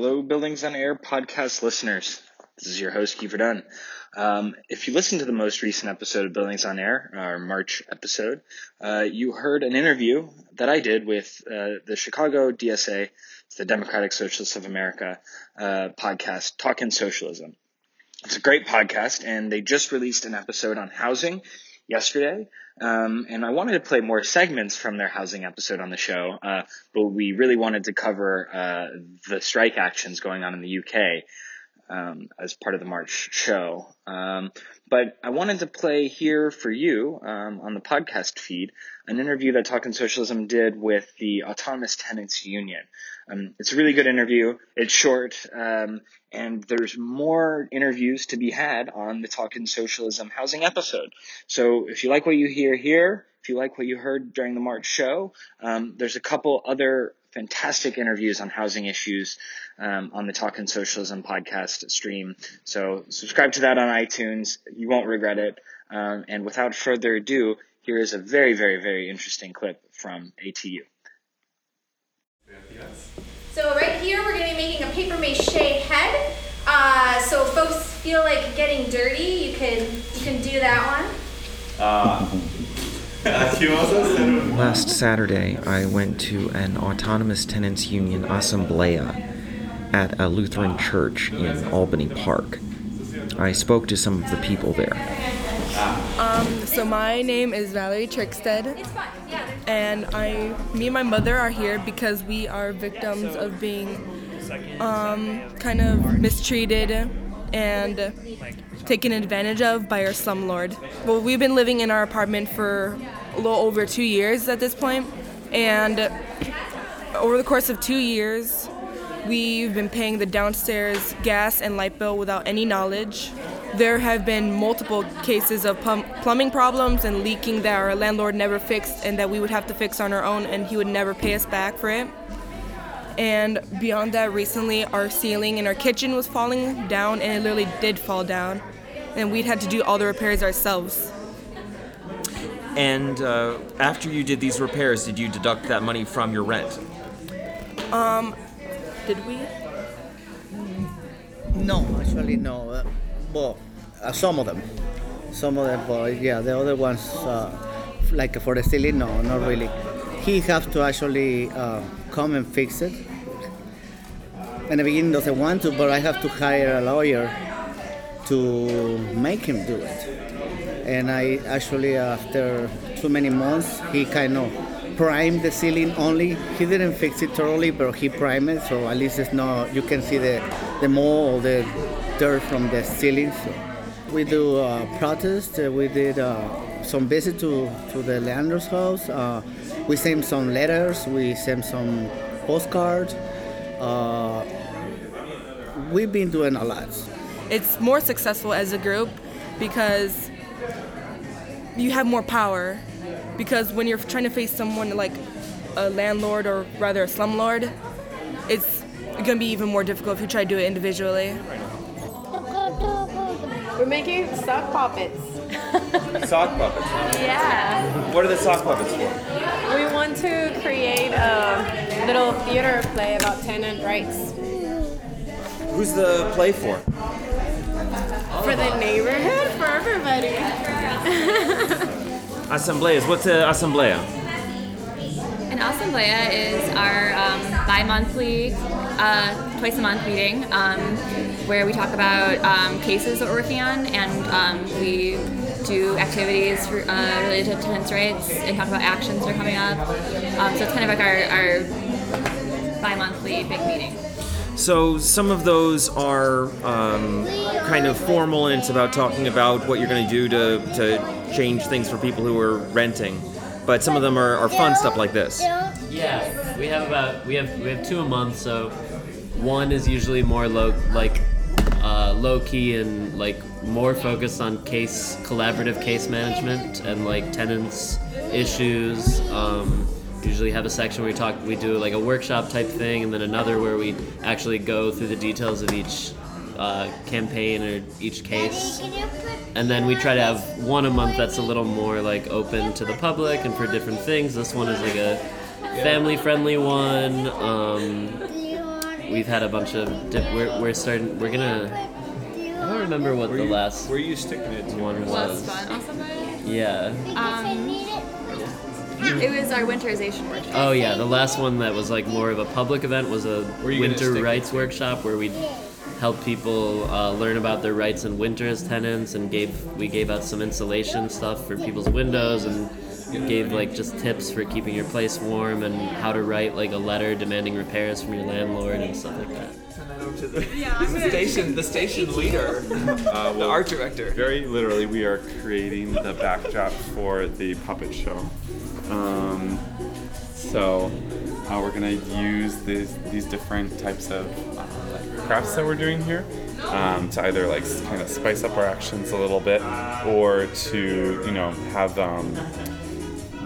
Hello, Buildings on Air podcast listeners. This is your host, Kiefer Dunn. Um, if you listened to the most recent episode of Buildings on Air, our March episode, uh, you heard an interview that I did with uh, the Chicago DSA, the Democratic Socialists of America uh, podcast, Talking Socialism. It's a great podcast, and they just released an episode on housing yesterday. Um, and I wanted to play more segments from their housing episode on the show, uh, but we really wanted to cover uh, the strike actions going on in the UK um, as part of the March show. Um, but I wanted to play here for you um, on the podcast feed an interview that Talking Socialism did with the Autonomous Tenants Union. Um, it's a really good interview. It's short, um, and there's more interviews to be had on the Talking Socialism housing episode. So if you like what you hear here, if you like what you heard during the March show, um, there's a couple other fantastic interviews on housing issues um, on the Talking Socialism podcast stream. So subscribe to that on iTunes. You won't regret it. Um, and without further ado, here is a very, very, very interesting clip from ATU. So right here, we're going to be making a paper mache head. Uh, so if folks feel like getting dirty, you can you can do that one. Uh. Last Saturday, I went to an Autonomous Tenants Union Assemblea at a Lutheran church in Albany Park. I spoke to some of the people there. Um, so my name is Valerie Trickstead, and I, me and my mother are here because we are victims of being um, kind of mistreated and taken advantage of by our slumlord. Well, we've been living in our apartment for a little over two years at this point, and over the course of two years, we've been paying the downstairs gas and light bill without any knowledge. There have been multiple cases of plum- plumbing problems and leaking that our landlord never fixed and that we would have to fix on our own, and he would never pay us back for it. And beyond that, recently our ceiling in our kitchen was falling down, and it literally did fall down. And we'd had to do all the repairs ourselves. And uh, after you did these repairs, did you deduct that money from your rent? Um, did we? No, actually, no. Uh, well, uh, some of them. Some of them, but yeah, the other ones, uh, like for the ceiling, no, not really. He has to actually uh, come and fix it in the beginning doesn't want to, but I have to hire a lawyer to make him do it. And I actually, after too many months, he kind of primed the ceiling only. He didn't fix it thoroughly, but he primed it, so at least it's not. You can see the the mold the dirt from the ceiling. So we do uh, protest. We did uh, some visit to to the landlord's house. Uh, we sent some letters. We sent some postcards. Uh, we've been doing a lot. It's more successful as a group because you have more power. Because when you're trying to face someone like a landlord or rather a slumlord, it's gonna be even more difficult if you try to do it individually. We're making sock puppets. sock puppets? Yeah. What are the sock puppets for? We want to create a little theater play about tenant rights. Who's the play for? For the neighborhood, for everybody. Assembleas. What's an asamblea? An asamblea is our um, bi-monthly, uh, twice a month meeting um, where we talk about um, cases that we're working on and um, we do activities for, uh, related to tenants' rights and talk about actions that are coming up. Um, so it's kind of like our, our bi-monthly big meeting. So some of those are um, kind of formal, and it's about talking about what you're going to do to to change things for people who are renting. But some of them are, are fun stuff like this. Yeah, we have about we have we have two a month. So one is usually more low like low key and like more focused on case collaborative case management and like tenants issues. Um, usually have a section where we talk we do like a workshop type thing and then another where we actually go through the details of each uh, campaign or each case and then we try to have one a month that's a little more like open to the public and for different things this one is like a family friendly one um, we've had a bunch of. Di- we're, we're starting. We're gonna. I don't remember what the last Where are you sticking it to? one was. Last fun. Awesome. Yeah. Um, it was our winterization workshop. Oh yeah, the last one that was like more of a public event was a Where you gonna winter stick rights workshop where we helped people uh, learn about their rights in winter as tenants and gave we gave out some insulation stuff for people's windows and gave like just tips for keeping your place warm and how to write like a letter demanding repairs from your landlord and stuff like that. The station, the station leader, Uh, the art director. Very literally, we are creating the backdrop for the puppet show. Um, so uh, we're gonna use these these different types of uh, crafts that we're doing here um, to either like kind of spice up our actions a little bit, or to you know have um,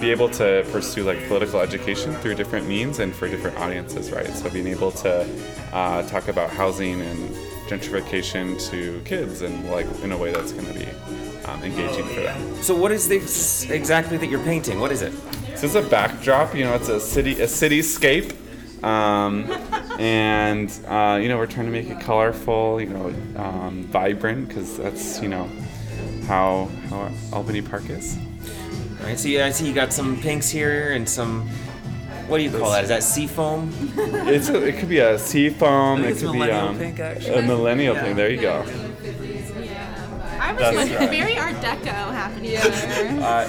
be able to pursue like political education through different means and for different audiences, right? So being able to uh, talk about housing and gentrification to kids and like in a way that's going to be um, engaging for them. So what is this exactly that you're painting? What is it? So it's a backdrop. You know, it's a city, a cityscape, um, and uh, you know we're trying to make it colorful. You know, um, vibrant because that's you know how how Albany Park is. All right, so yeah, I see you got some pinks here and some. What do you call that? Is that sea foam? It's a, it could be a sea foam. It could be a millennial um, pink, actually. a millennial Yeah. thing. There you go. I was That's like right. very Art Deco happening there. Uh,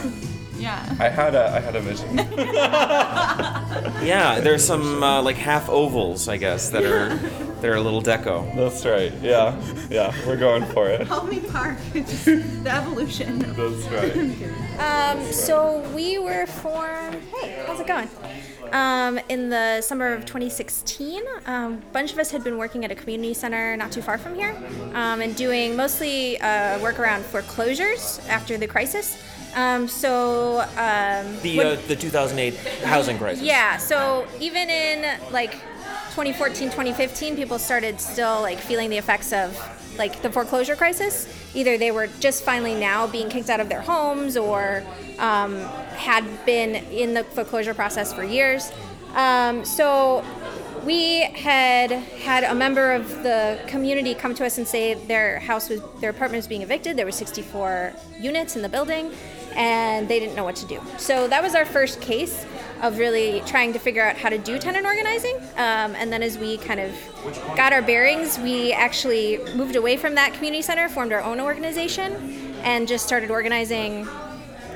Yeah. I had a I had a vision. Yeah, there's some uh, like half ovals, I guess, that are that are a little deco. That's right. Yeah, yeah, we're going for it. Albany Park. Just the evolution. That's right. Um, so we were formed. Hey, how's it going? Um, in the summer of 2016, um, a bunch of us had been working at a community center not too far from here, um, and doing mostly uh, work around foreclosures after the crisis. Um, so um, The when- uh, the 2008 housing crisis. yeah, so even in like 2014, 2015, people started still like feeling the effects of like the foreclosure crisis. Either they were just finally now being kicked out of their homes or um, had been in the foreclosure process for years. Um, so we had had a member of the community come to us and say their house was their apartment was being evicted. There were 64 units in the building, and they didn't know what to do. So that was our first case of really trying to figure out how to do tenant organizing. Um, and then as we kind of got our bearings, we actually moved away from that community center, formed our own organization, and just started organizing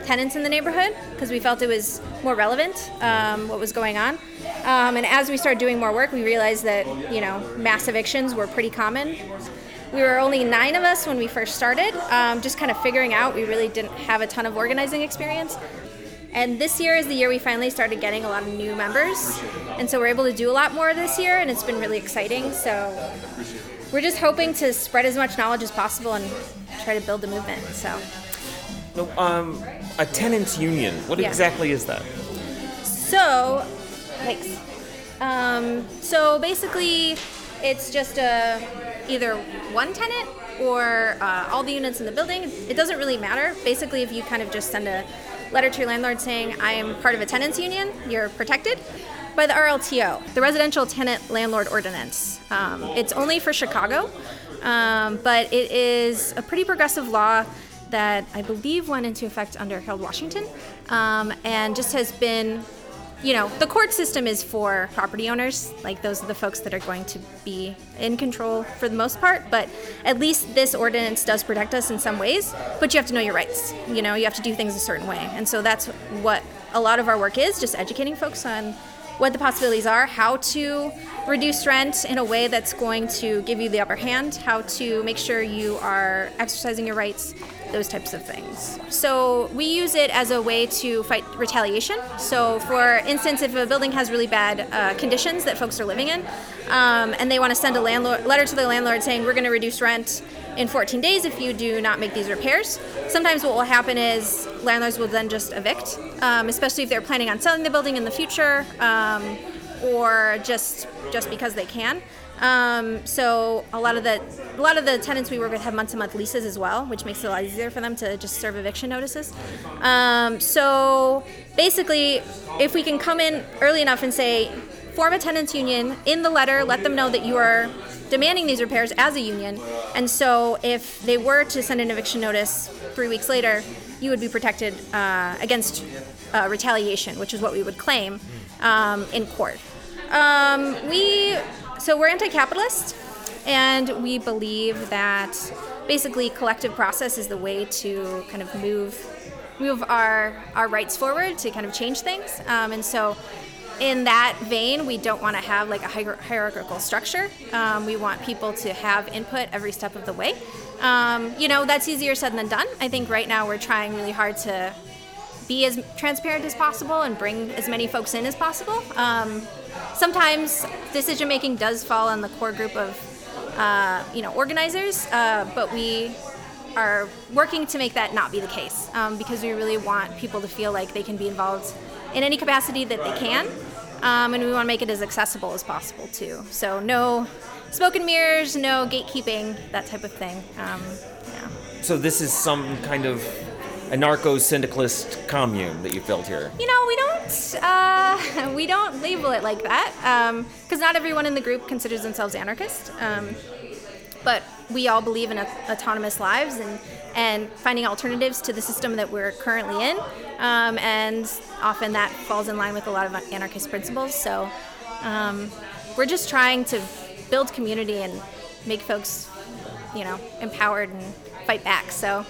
tenants in the neighborhood because we felt it was more relevant um, what was going on. Um, and as we started doing more work, we realized that you know mass evictions were pretty common. We were only nine of us when we first started, um, just kind of figuring out. We really didn't have a ton of organizing experience. And this year is the year we finally started getting a lot of new members. And so we're able to do a lot more this year, and it's been really exciting. So we're just hoping to spread as much knowledge as possible and try to build a movement. So. No, um, a tenants union. What Yeah. exactly is that? So, thanks. Um, so basically, it's just a either one tenant or uh, all the units in the building. It doesn't really matter. Basically, if you kind of just send a letter to your landlord saying, "I am part of a tenants union," you're protected by the RLTO, the Residential Tenant Landlord Ordinance. Um, it's only for Chicago, um, but it is a pretty progressive law that I believe went into effect under Harold Washington, um, and just has been you know, the court system is for property owners. Like, those are the folks that are going to be in control for the most part. But at least this ordinance does protect us in some ways. But you have to know your rights. You know, you have to do things a certain way. And so that's what a lot of our work is just educating folks on what the possibilities are, how to reduce rent in a way that's going to give you the upper hand, how to make sure you are exercising your rights, those types of things. So we use it as a way to fight retaliation. So, for instance, if a building has really bad uh, conditions that folks are living in, um, and they want to send a landlord letter to the landlord saying we're going to reduce rent in 14 days if you do not make these repairs. Sometimes what will happen is landlords will then just evict, um, especially if they're planning on selling the building in the future, um, or just just because they can. Um, so a lot of the a lot of the tenants we work with have month-to-month leases as well, which makes it a lot easier for them to just serve eviction notices. Um, so basically, if we can come in early enough and say, form a tenants union in the letter, let them know that you are demanding these repairs as a union. And so if they were to send an eviction notice three weeks later, you would be protected uh, against uh, retaliation, which is what we would claim um, in court. Um, we so we're anti-capitalist, and we believe that basically collective process is the way to kind of move move our our rights forward to kind of change things. Um, and so in that vein, we don't want to have like a hierarchical structure. Um, we want people to have input every step of the way. Um, you know, that's easier said than done. I think right now we're trying really hard to be as transparent as possible and bring as many folks in as possible. Um, sometimes decision making does fall on the core group of uh, you know organizers, uh, but we are working to make that not be the case um, because we really want people to feel like they can be involved in any capacity that they can, um, and we want to make it as accessible as possible too. So no smoke and mirrors, no gatekeeping, that type of thing. Um, yeah. So this is some kind of anarcho-syndicalist commune that you built here. You know, we don't uh, we don't label it like that because not everyone in the group considers themselves anarchist. Um, but we all believe in a, autonomous lives and and finding alternatives to the system that we're currently in. Um, and often that falls in line with a lot of anarchist principles. So um, we're just trying to build community and make folks, you know, empowered and fight back. So